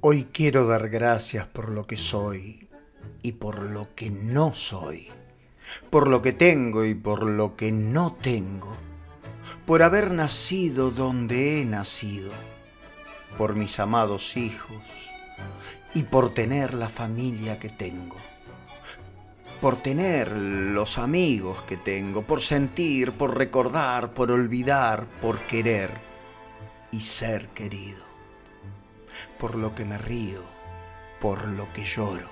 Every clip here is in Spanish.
Hoy quiero dar gracias por lo que soy y por lo que no soy, por lo que tengo y por lo que no tengo, por haber nacido donde he nacido, por mis amados hijos y por tener la familia que tengo, por tener los amigos que tengo, por sentir, por recordar, por olvidar, por querer y ser querido por lo que me río, por lo que lloro,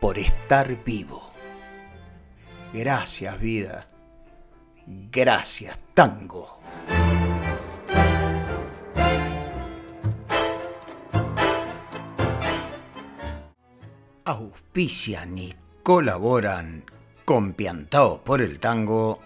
por estar vivo. Gracias vida, gracias tango. Auspician y colaboran con Piantao por el Tango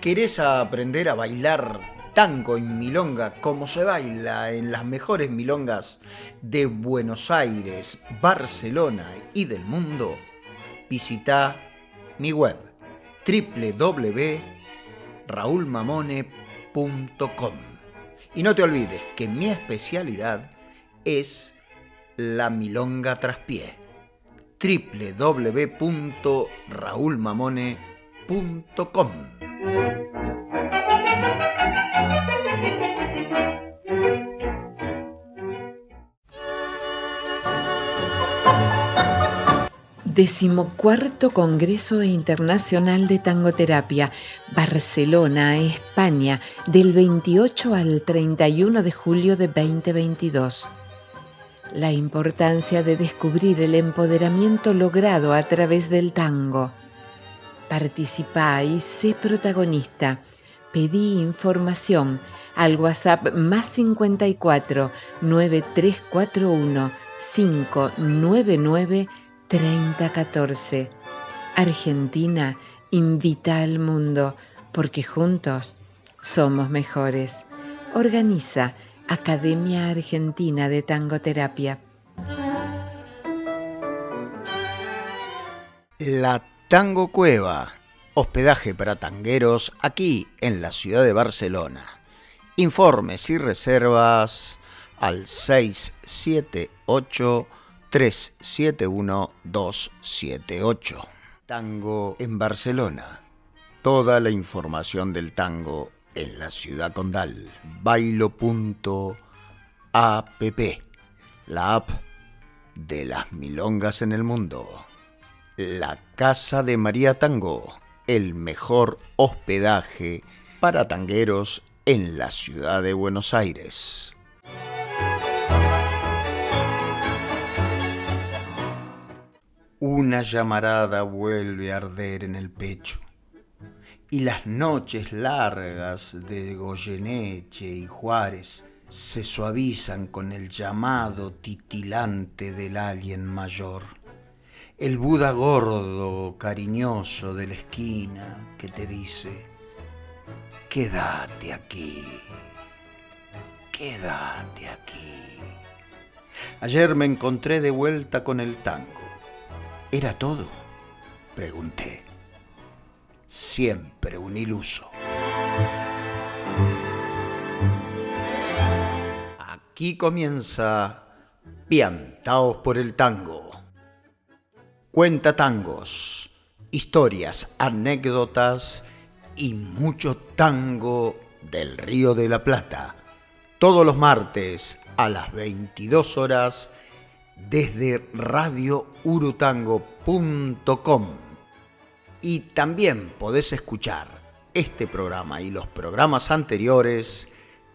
¿Querés aprender a bailar tango y milonga como se baila en las mejores milongas de Buenos Aires, Barcelona y del mundo? Visita mi web www.raulmamone.com y no te olvides que mi especialidad es la milonga traspié www.raulmamone.com Decimocuarto Congreso Internacional de Tangoterapia, Barcelona, España, del 28 al 31 de julio de 2022. La importancia de descubrir el empoderamiento logrado a través del tango. Participa y sé protagonista. Pedí información al WhatsApp más 54 9341 599 3014. Argentina invita al mundo porque juntos somos mejores. Organiza Academia Argentina de Tangoterapia. La Tango Cueva, hospedaje para tangueros aquí en la ciudad de Barcelona. Informes y reservas al 678 371-278. Tango en Barcelona. Toda la información del tango en la ciudad condal. Bailo.app. La app de las milongas en el mundo. La Casa de María Tango, el mejor hospedaje para tangueros en la ciudad de Buenos Aires. Una llamarada vuelve a arder en el pecho y las noches largas de Goyeneche y Juárez se suavizan con el llamado titilante del alien mayor el Buda gordo, cariñoso de la esquina que te dice, quédate aquí, quédate aquí. Ayer me encontré de vuelta con el tango. ¿Era todo? Pregunté. Siempre un iluso. Aquí comienza Piantaos por el Tango Cuenta tangos, historias, anécdotas y mucho tango del Río de la Plata. Todos los martes a las 22 horas desde radiourutango.com. Y también podés escuchar este programa y los programas anteriores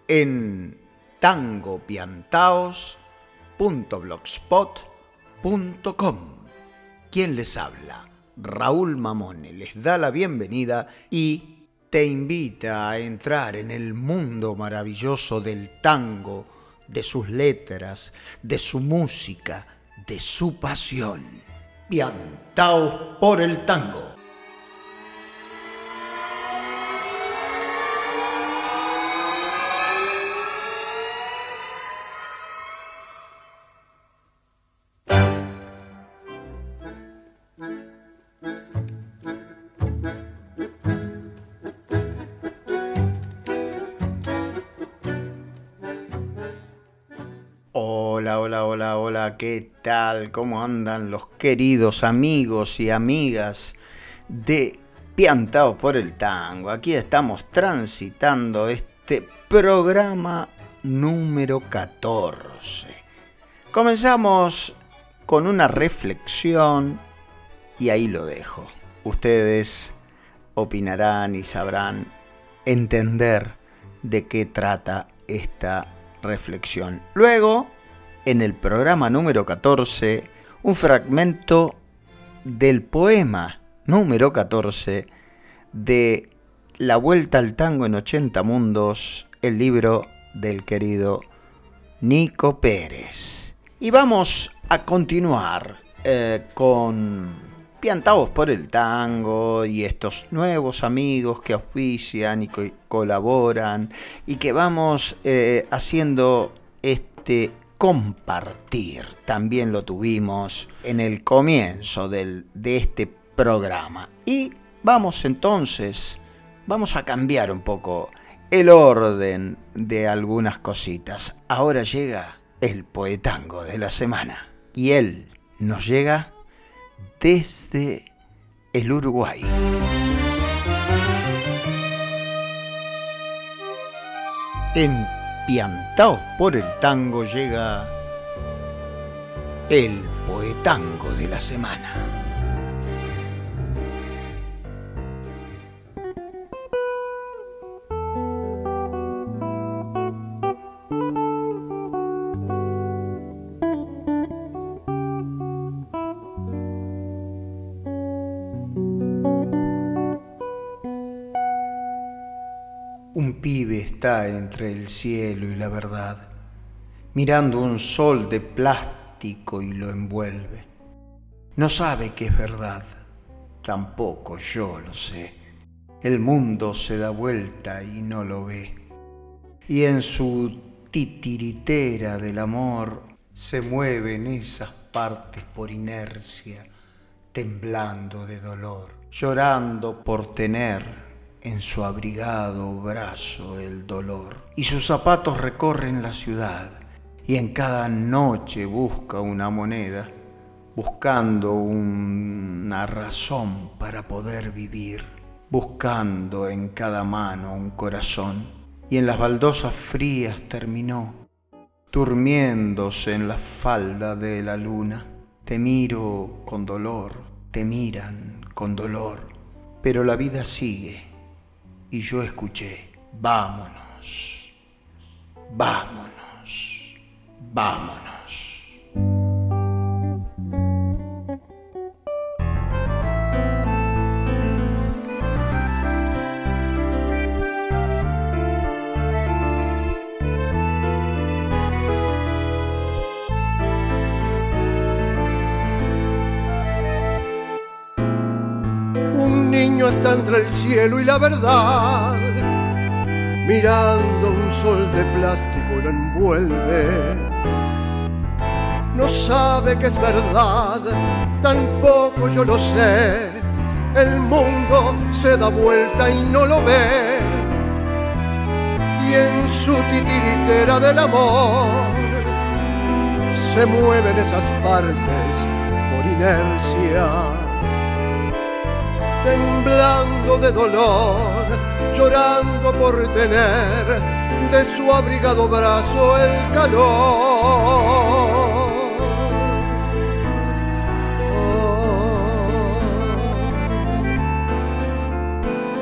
en tangopiantaos.blogspot.com. ¿Quién les habla? Raúl Mamone les da la bienvenida y te invita a entrar en el mundo maravilloso del tango, de sus letras, de su música, de su pasión. Piantaos por el tango. ¿Qué tal? ¿Cómo andan los queridos amigos y amigas de Piantados por el Tango? Aquí estamos transitando este programa número 14. Comenzamos con una reflexión y ahí lo dejo. Ustedes opinarán y sabrán entender de qué trata esta reflexión. Luego, en el programa número 14, un fragmento del poema número 14 de La Vuelta al Tango en 80 Mundos, el libro del querido Nico Pérez. Y vamos a continuar eh, con piantados por el tango y estos nuevos amigos que auspician y colaboran y que vamos eh, haciendo este compartir. También lo tuvimos en el comienzo de este programa. Y vamos entonces, vamos a cambiar un poco el orden de algunas cositas. Ahora llega el poetango de la semana y él nos llega desde el Uruguay. Empiantaos por el tango llega el poetango de la semana. Entre el cielo y la verdad, mirando un sol de plástico y lo envuelve. No sabe que es verdad, tampoco yo lo sé. El mundo se da vuelta y no lo ve. Y en su titiritera del amor se mueven esas partes por inercia, temblando de dolor, llorando por tener en su abrigado brazo el dolor, y sus zapatos recorren la ciudad, y en cada noche busca una moneda, buscando una razón para poder vivir, buscando en cada mano un corazón, y en las baldosas frías terminó, durmiéndose en la falda de la luna. Te miro con dolor, te miran con dolor, pero la vida sigue y yo escuché, vámonos, vámonos, vámonos. El cielo y la verdad. Mirando un sol de plástico lo envuelve. No sabe que es verdad, tampoco yo lo sé. El mundo se da vuelta y no lo ve. Y en su titiritera del amor se mueven esas partes por inercia temblando de dolor, llorando por tener de su abrigado brazo el calor.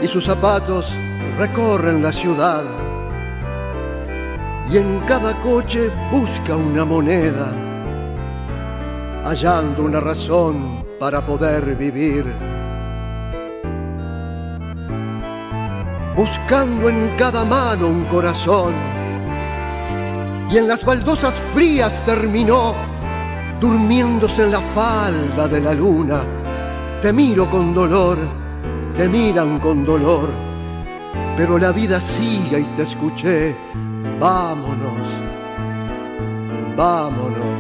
Y sus zapatos recorren la ciudad y en cada coche busca una moneda, hallando una razón para poder vivir buscando en cada mano un corazón. Y en las baldosas frías terminó, durmiéndose en la falda de la luna. Te miro con dolor, te miran con dolor, pero la vida sigue y te escuché. Vámonos, vámonos,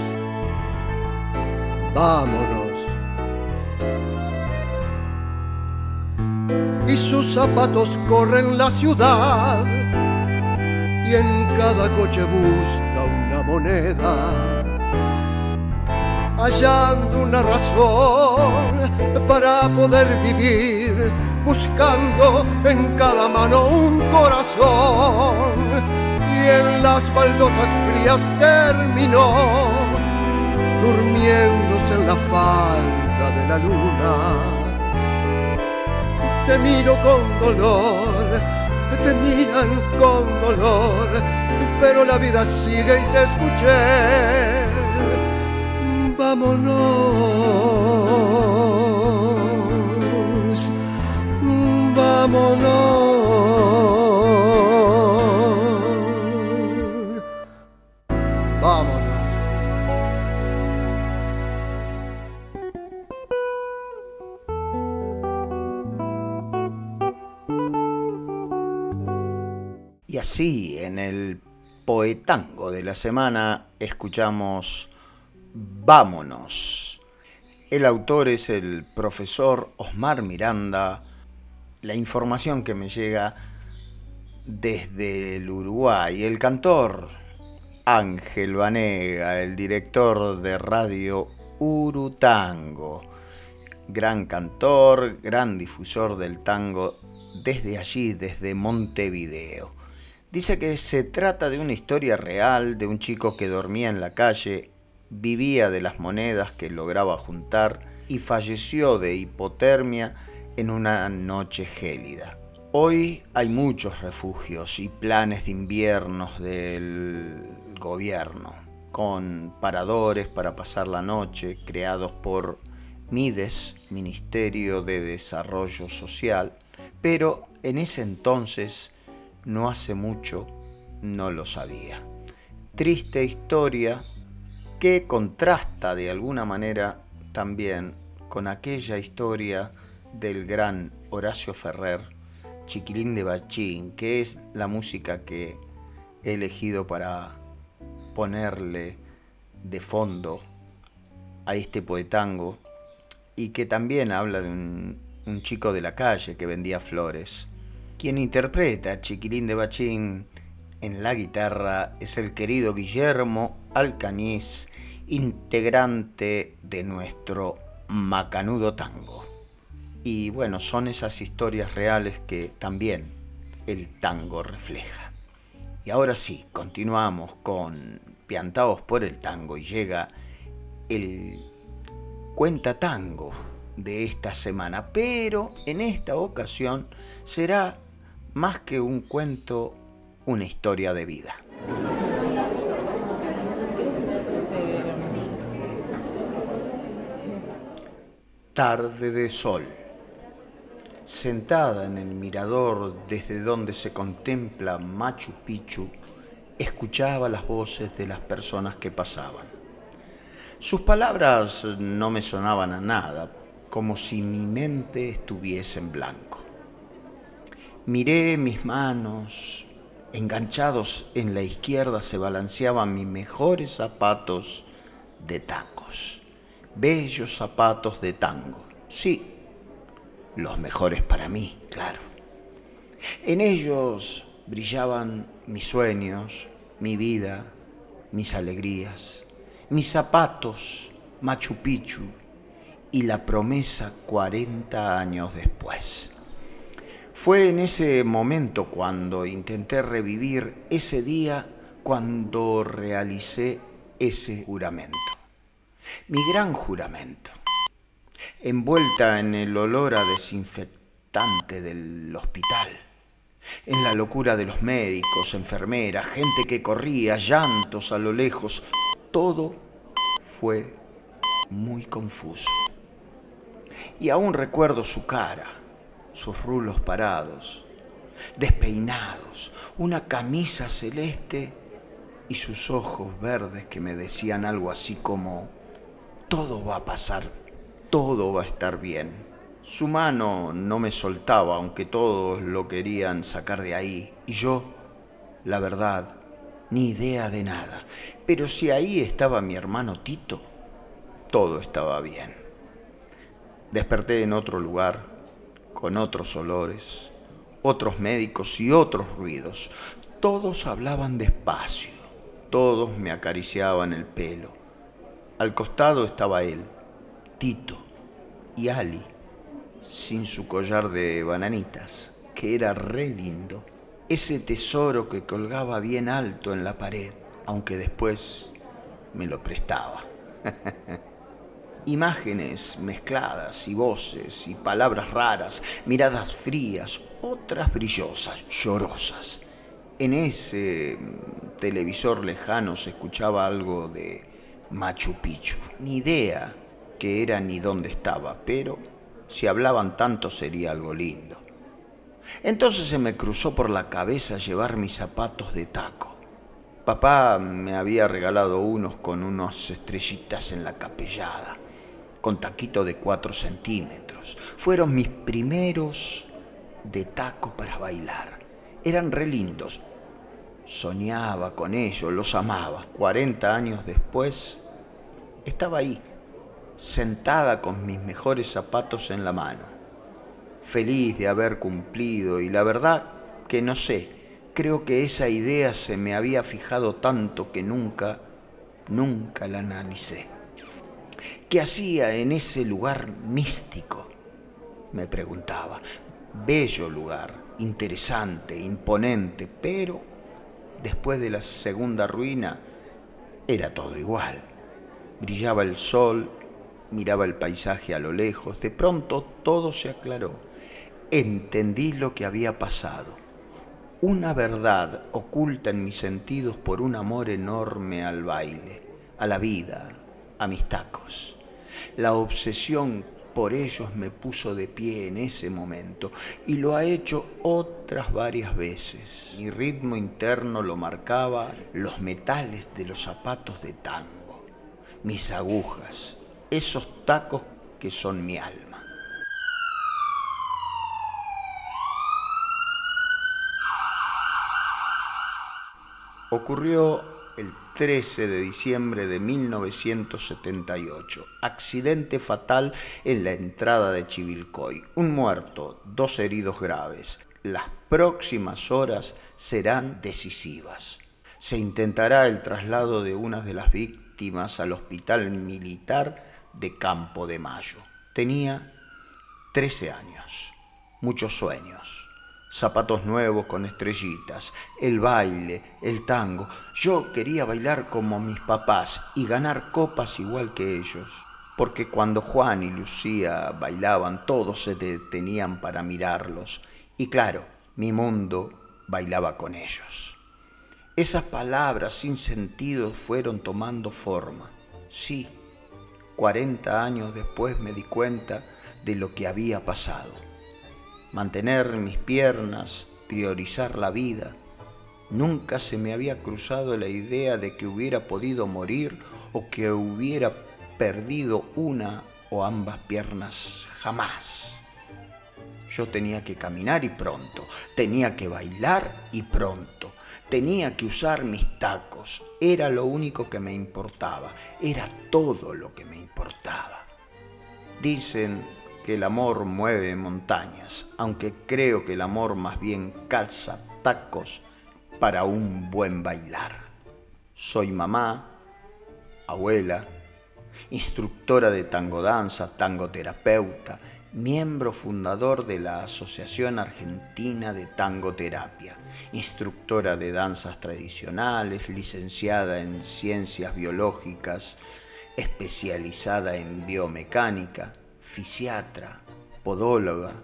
vámonos. Y sus zapatos corren la ciudad y en cada coche busca una moneda. hallando una razón para poder vivir, buscando en cada mano un corazón. Y en las baldosas frías terminó, durmiéndose en la falda de la luna. Te miro con dolor, te miran con dolor, pero la vida sigue y te escuché. Vámonos, vámonos, así, en el poetango de la semana, escuchamos Vámonos. El autor es el profesor Osmar Miranda. La información que me llega desde el Uruguay. El cantor Ángel Vanega, el director de radio Urutango. Gran cantor, gran difusor del tango desde allí, desde Montevideo. Dice que se trata de una historia real de un chico que dormía en la calle vivía de las monedas que lograba juntar y falleció de hipotermia en una noche gélida. Hoy hay muchos refugios y planes de inviernos del gobierno, con paradores para pasar la noche creados por MIDES, Ministerio de Desarrollo Social, pero en ese entonces, no hace mucho, no lo sabía. Triste historia que contrasta de alguna manera también con aquella historia del gran Horacio Ferrer, Chiquilín de Bachín, que es la música que he elegido para ponerle de fondo a este poetango y que también habla de un, un chico de la calle que vendía flores. Quien interpreta a Chiquilín de Bachín en la guitarra es el querido Guillermo Alcañiz, integrante de nuestro macanudo tango. Y bueno, son esas historias reales que también el tango refleja. Y ahora sí, continuamos con Piantados por el Tango y llega el cuenta tango de esta semana, pero en esta ocasión será más que un cuento una historia de vida. Tarde de sol. Sentada en el mirador desde donde se contempla Machu Picchu, escuchaba las voces de las personas que pasaban. Sus palabras no me sonaban a nada, como si mi mente estuviese en blanco. Miré mis manos, Enganchados en la izquierda se balanceaban mis mejores zapatos de tacos. Bellos zapatos de tango. Sí, los mejores para mí, claro. En ellos brillaban mis sueños, mi vida, mis alegrías, mis zapatos, Machu Picchu y la promesa 40 años después. Fue en ese momento cuando intenté revivir ese día cuando realicé ese juramento. Mi gran juramento. Envuelta en el olor a desinfectante del hospital. En la locura de los médicos, enfermeras, gente que corría, llantos a lo lejos. Todo fue muy confuso. Y aún recuerdo su cara sus rulos parados, despeinados, una camisa celeste y sus ojos verdes que me decían algo así como, todo va a pasar, todo va a estar bien. Su mano no me soltaba, aunque todos lo querían sacar de ahí, y yo, la verdad, ni idea de nada. Pero si ahí estaba mi hermano Tito, todo estaba bien. Desperté en otro lugar, con otros olores, otros médicos y otros ruidos. Todos hablaban despacio, todos me acariciaban el pelo, Al costado estaba él, Tito y Ali, sin su collar de bananitas, que era re lindo. Ese tesoro que colgaba bien alto en la pared, aunque después me lo prestaba. Imágenes mezcladas y voces y palabras raras, miradas frías, otras brillosas, llorosas. En ese televisor lejano se escuchaba algo de Machu Picchu. Ni idea qué era ni dónde estaba, pero si hablaban tanto sería algo lindo. Entonces se me cruzó por la cabeza llevar mis zapatos de taco. Papá me había regalado unos con unas estrellitas en la capellada, con taquito de cuatro centímetros. Fueron mis primeros de taco para bailar. Eran re lindos, Soñaba con ellos, los amaba. Cuarenta años después, estaba ahí, sentada con mis mejores zapatos en la mano, feliz de haber cumplido y la verdad que no sé, creo que esa idea se me había fijado tanto que nunca, nunca la analicé. ¿Qué hacía en ese lugar místico? Me preguntaba. Bello lugar, interesante, imponente, pero después de la segunda ruina, era todo igual. Brillaba el sol, miraba el paisaje a lo lejos, de pronto todo se aclaró. Entendí lo que había pasado. Una verdad oculta en mis sentidos por un amor enorme al baile, a la vida, a mis tacos. La obsesión por ellos me puso de pie en ese momento y lo ha hecho otras varias veces. Mi ritmo interno lo marcaba los metales de los zapatos de tango, mis agujas, esos tacos que son mi alma. Ocurrió 13 de diciembre de 1978. Accidente fatal en la entrada de Chivilcoy. Un muerto, dos heridos graves. Las próximas horas serán decisivas. Se intentará el traslado de una de las víctimas al hospital militar de Campo de Mayo. Tenía 13 años, muchos sueños zapatos nuevos con estrellitas, el baile, el tango. Yo quería bailar como mis papás y ganar copas igual que ellos, porque cuando Juan y Lucía bailaban todos se detenían para mirarlos y claro, mi mundo bailaba con ellos. Esas palabras sin sentido fueron tomando forma. Sí, cuarenta años después me di cuenta de lo que había pasado mantener mis piernas, priorizar la vida. Nunca se me había cruzado la idea de que hubiera podido morir o que hubiera perdido una o ambas piernas. Jamás. Yo tenía que caminar y pronto, tenía que bailar y pronto, tenía que usar mis tacos. Era lo único que me importaba, era todo lo que me importaba. Dicen que el amor mueve montañas, aunque creo que el amor más bien calza tacos para un buen bailar. Soy mamá, abuela, instructora de tango danza, tangoterapeuta, miembro fundador de la Asociación Argentina de Tangoterapia, instructora de danzas tradicionales, licenciada en ciencias biológicas, especializada en biomecánica, fisiatra, podóloga,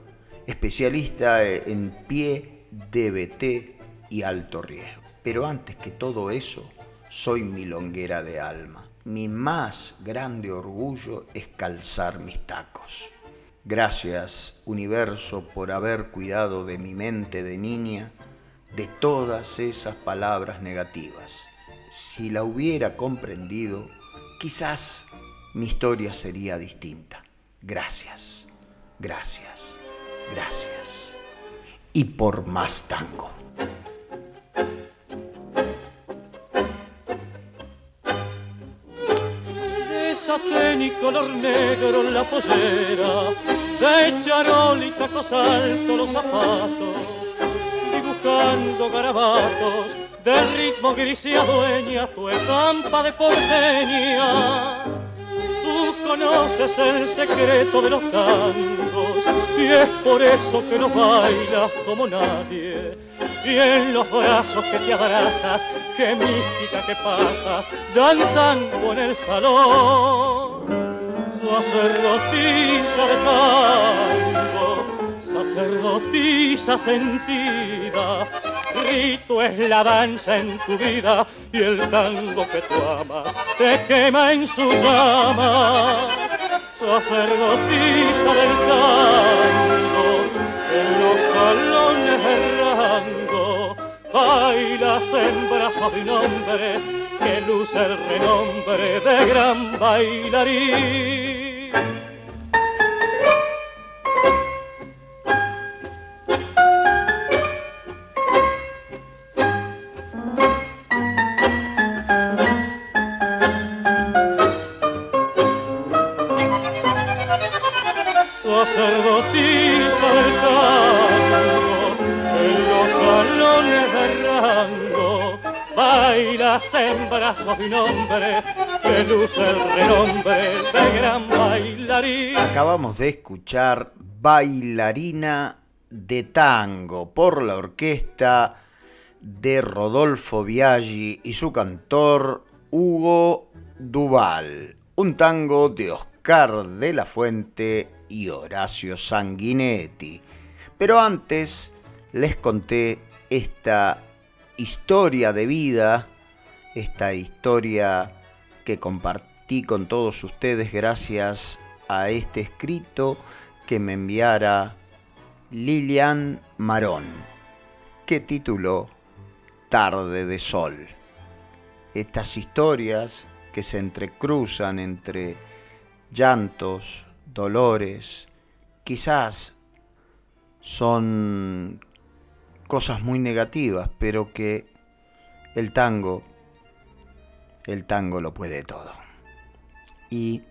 especialista en pie, DBT y alto riesgo. Pero antes que todo eso, soy milonguera de alma. Mi más grande orgullo es calzar mis tacos. Gracias, universo, por haber cuidado de mi mente de niña de todas esas palabras negativas. Si la hubiera comprendido, quizás mi historia sería distinta. Gracias, gracias, gracias. Y por más tango. De satén y color negro la posera, de charol y tacos altos los zapatos, dibujando garabatos de ritmo gris y adueña tu estampa de porteña conoces el secreto de los tangos y es por eso que los bailas como nadie. Y en los brazos que te abrazas, qué mística que pasas, danzando en el salón. Sacerdotisa de tango, sacerdotisa sentida, rito es la danza en tu vida y el tango que tú amas te quema en su llama. Sacerdotisa del tango, en los salones errando, bailas en brazos de un hombre que luce el renombre de gran bailarín. Acabamos de escuchar Bailarina de Tango por la orquesta de Rodolfo Biaggi y su cantor Hugo Duval. Un tango de Oscar de la Fuente y Horacio Sanguinetti. Pero antes les conté esta historia de vida esta historia que compartí con todos ustedes gracias a este escrito que me enviara Lilian Marón, que tituló Tarde de Sol. Estas historias que se entrecruzan entre llantos, dolores, quizás son cosas muy negativas, pero que el tango el tango lo puede todo. Y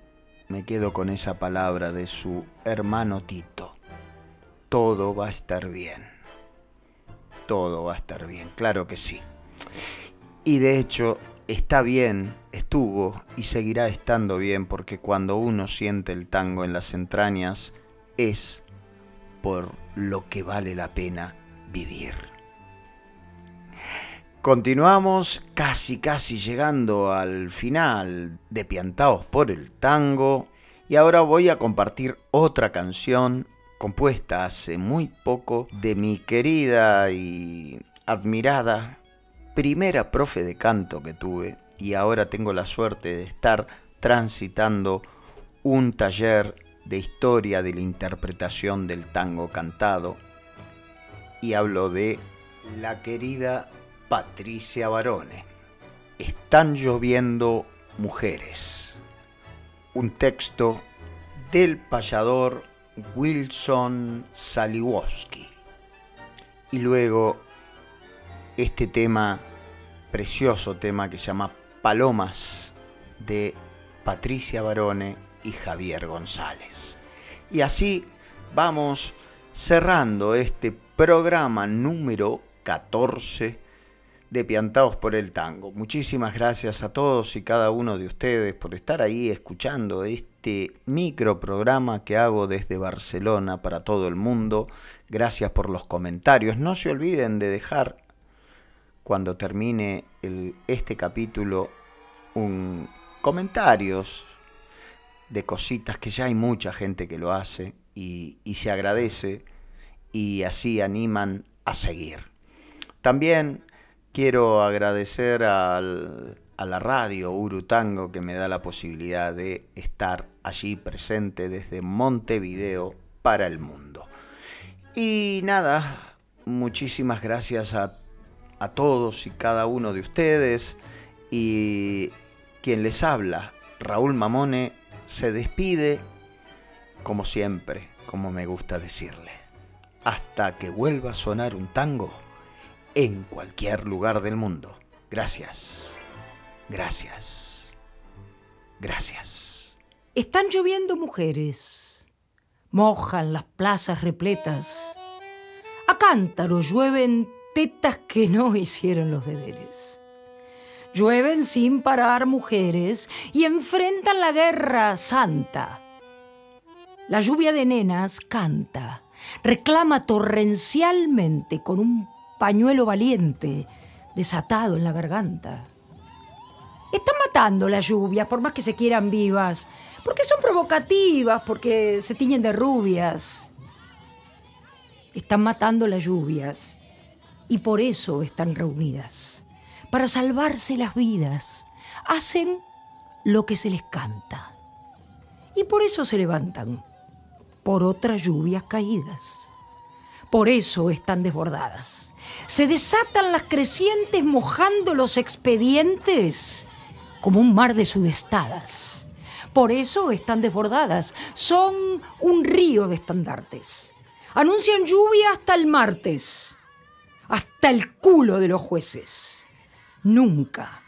me quedo con esa palabra de su hermano Tito. Todo va a estar bien. Todo va a estar bien, claro que sí. Y de hecho, está bien, estuvo y seguirá estando bien porque cuando uno siente el tango en las entrañas es por lo que vale la pena vivir. Continuamos casi casi llegando al final de Piantaos por el Tango. Y ahora voy a compartir otra canción compuesta hace muy poco de mi querida y admirada primera profe de canto que tuve. Y ahora tengo la suerte de estar transitando un taller de historia de la interpretación del tango cantado. Y hablo de la querida Patricia Barone. Están lloviendo mujeres. Un texto del payador Wilson Saliwoski. Y luego este tema, precioso tema que se llama Palomas de Patricia Barone y Javier González. Y así vamos cerrando este programa número 14 de Piantados por el Tango. Muchísimas gracias a todos y cada uno de ustedes por estar ahí escuchando este micro programa que hago desde Barcelona para todo el mundo. Gracias por los comentarios. No se olviden de dejar cuando termine este capítulo un comentarios de cositas que ya hay mucha gente que lo hace y se agradece y así animan a seguir. También Quiero agradecer a la radio Urutango que me da la posibilidad de estar allí presente desde Montevideo para el mundo. Y nada, muchísimas gracias a, a todos y cada uno de ustedes y quien les habla, Raúl Mamone, se despide como siempre, como me gusta decirle. Hasta que vuelva a sonar un tango en cualquier lugar del mundo. Gracias. Gracias. Gracias. Están lloviendo mujeres. Mojan las plazas repletas. A cántaro llueven tetas que no hicieron los deberes. Llueven sin parar mujeres y enfrentan la guerra santa. La lluvia de nenas canta, reclama torrencialmente con un pañuelo valiente desatado en la garganta. Están matando las lluvias, por más que se quieran vivas, porque son provocativas, porque se tiñen de rubias. Están matando las lluvias y por eso están reunidas, para salvarse las vidas. Hacen lo que se les canta y por eso se levantan, por otras lluvias caídas. Por eso están desbordadas. Se desatan las crecientes mojando los expedientes como un mar de sudestadas. Por eso están desbordadas. Son un río de estandartes. Anuncian lluvia hasta el martes, hasta el culo de los jueces. Nunca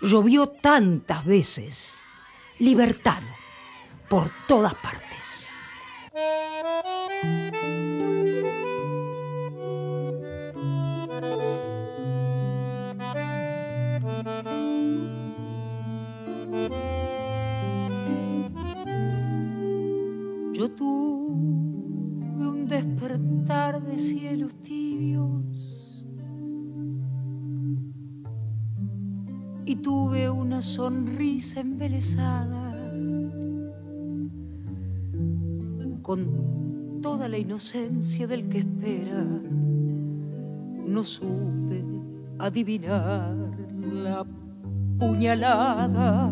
llovió tantas veces. Libertad por todas partes. Sonrisa con toda la inocencia del que espera. No supe adivinar la puñalada.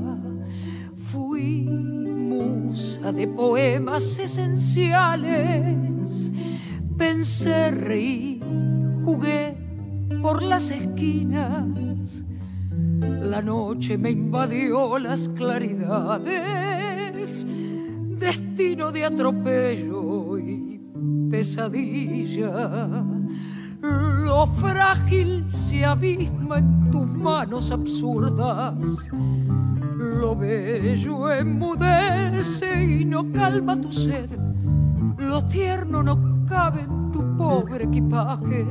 Fui musa de poemas esenciales. Pensé, reí, jugué por las esquinas. La noche me invadió las claridades, destino de atropello y pesadilla. Lo frágil se abisma en tus manos absurdas lo bello enmudece y no calma tu sed. Lo tierno no cabe en tu pobre equipaje.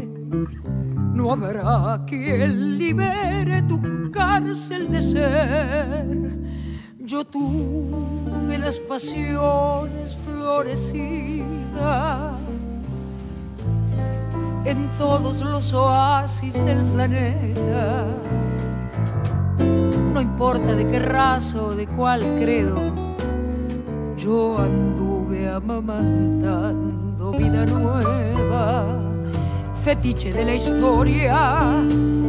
No habrá quien libere tu cárcel de ser. Yo tuve las pasiones florecidas en todos los oasis del planeta no importa de qué raza o de cuál credo, yo anduve amamantando vida nueva, de la historia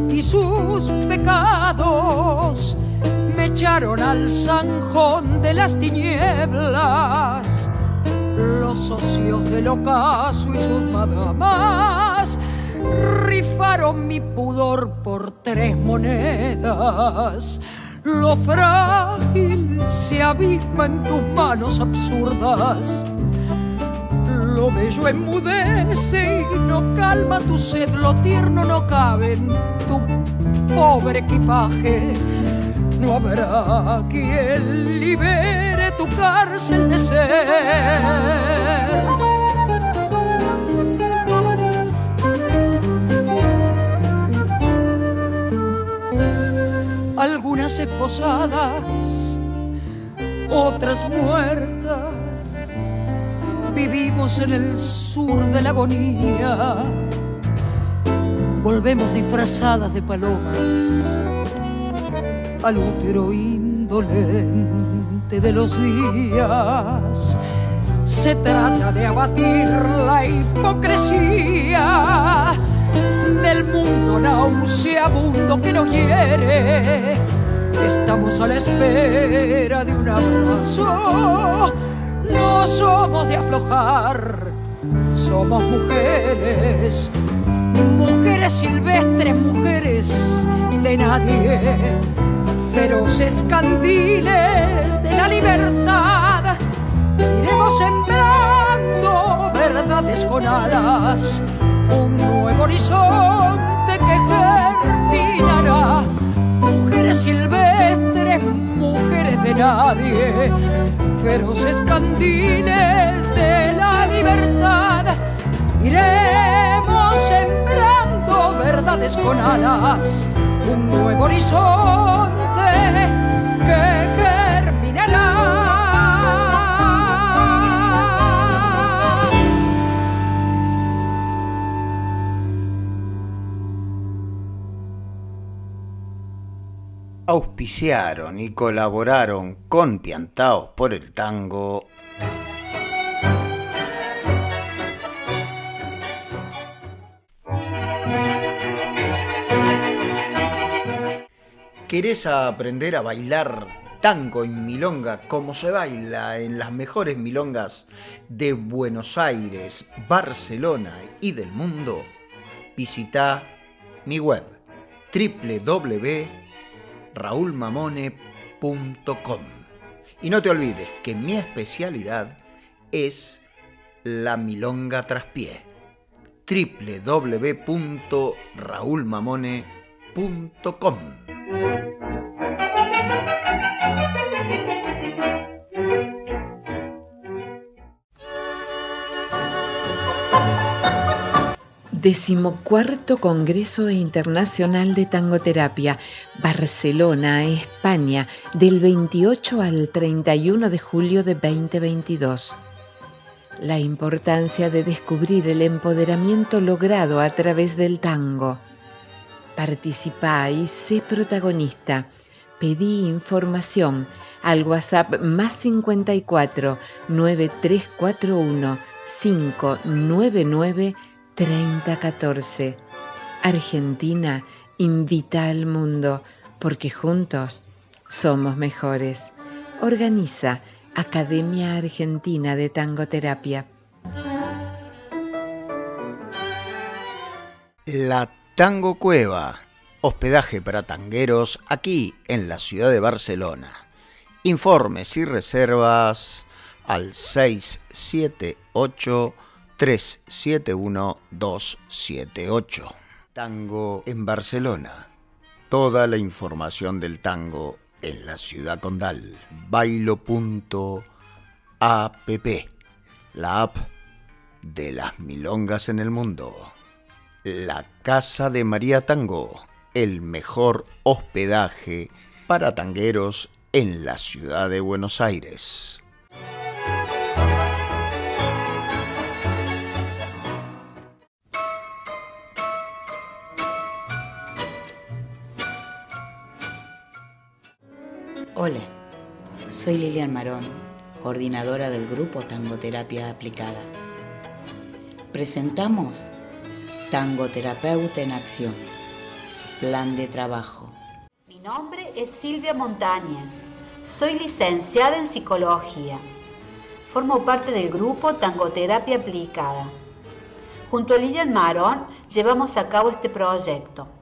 y sus pecados me echaron al zanjón de las tinieblas. Los socios del ocaso y sus madamas rifaron mi pudor por tres monedas. Lo frágil se abisma en tus manos absurdas. Lo bello enmudece y no calma tu sed. Lo tierno no cabe en tu pobre equipaje. No habrá quien libere tu cárcel de ser. algunas esposadas, otras muertas. Vivimos en el sur de la agonía, volvemos disfrazadas de palomas al útero indolente de los días. Se trata de abatir la hipocresía del mundo nauseabundo que nos hiere. Estamos a la espera de un abrazo. No somos de aflojar, somos mujeres, mujeres silvestres, mujeres de nadie, feroces candiles de la libertad. Iremos sembrando verdades con alas un nuevo horizonte que terminará. Mujeres silvestres, mujeres de nadie, feroces candiles de la libertad. Iremos sembrando verdades con alas, un nuevo horizonte que auspiciaron y colaboraron con Piantaos por el Tango. ¿Querés aprender a bailar tango y milonga como se baila en las mejores milongas de Buenos Aires, Barcelona y del mundo? Visita mi web www.raulmamone.com y no te olvides que mi especialidad es la milonga traspié www.raulmamone.com Decimocuarto Congreso Internacional de Tangoterapia, Barcelona, España, del 28 al 31 de julio de 2022. La importancia de descubrir el empoderamiento logrado a través del tango. Participa y sé protagonista. Pedí información al WhatsApp más 54 9341 599 3014. Argentina invita al mundo porque juntos somos mejores. Organiza Academia Argentina de Tangoterapia. La Tango Cueva, hospedaje para tangueros aquí en la ciudad de Barcelona. Informes y reservas al 678 371-278. Tango en Barcelona. Toda la información del tango en la ciudad condal. Bailo.app. La app de las milongas en el mundo. La Casa de María Tango. El mejor hospedaje para tangueros en la ciudad de Buenos Aires. Hola, soy Lilian Marón, coordinadora del grupo Tangoterapia Aplicada. Presentamos Tangoterapeuta en Acción, Plan de Trabajo. Mi nombre es Silvia Montañez, soy licenciada en Psicología. Formo parte del grupo Tangoterapia Aplicada. Junto a Lilian Marón llevamos a cabo este proyecto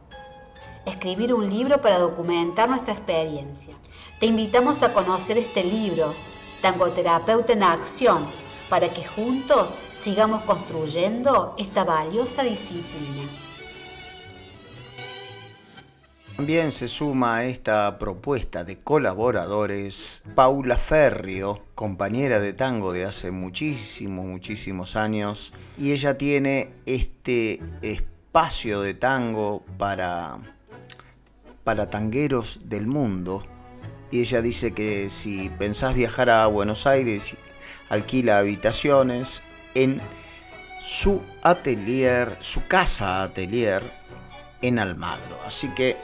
escribir un libro para documentar nuestra experiencia. Te invitamos a conocer este libro, Tangoterapeuta en Acción, para que juntos sigamos construyendo esta valiosa disciplina. También se suma a esta propuesta de colaboradores Paula Ferrio, compañera de tango de hace muchísimos, muchísimos años, y ella tiene este espacio de tango para para tangueros del mundo. Y ella dice que si pensás viajar a Buenos Aires, alquila habitaciones en su atelier, su casa atelier en Almagro. Así que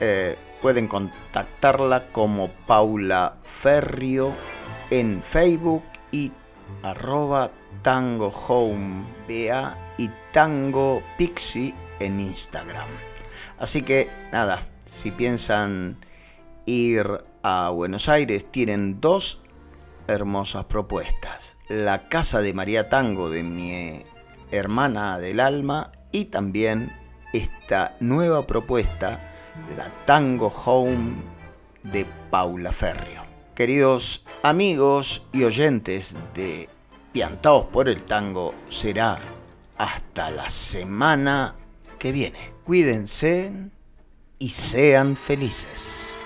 eh, pueden contactarla como Paula Ferrio en Facebook y arroba tango home y tango pixie en Instagram. Así que nada, si piensan ir a Buenos Aires, tienen dos hermosas propuestas. La Casa de María Tango de mi hermana del alma y también esta nueva propuesta, la Tango Home de Paula Ferrio. Queridos amigos y oyentes de Piantaos por el Tango, será hasta la semana que viene. Cuídense y sean felices.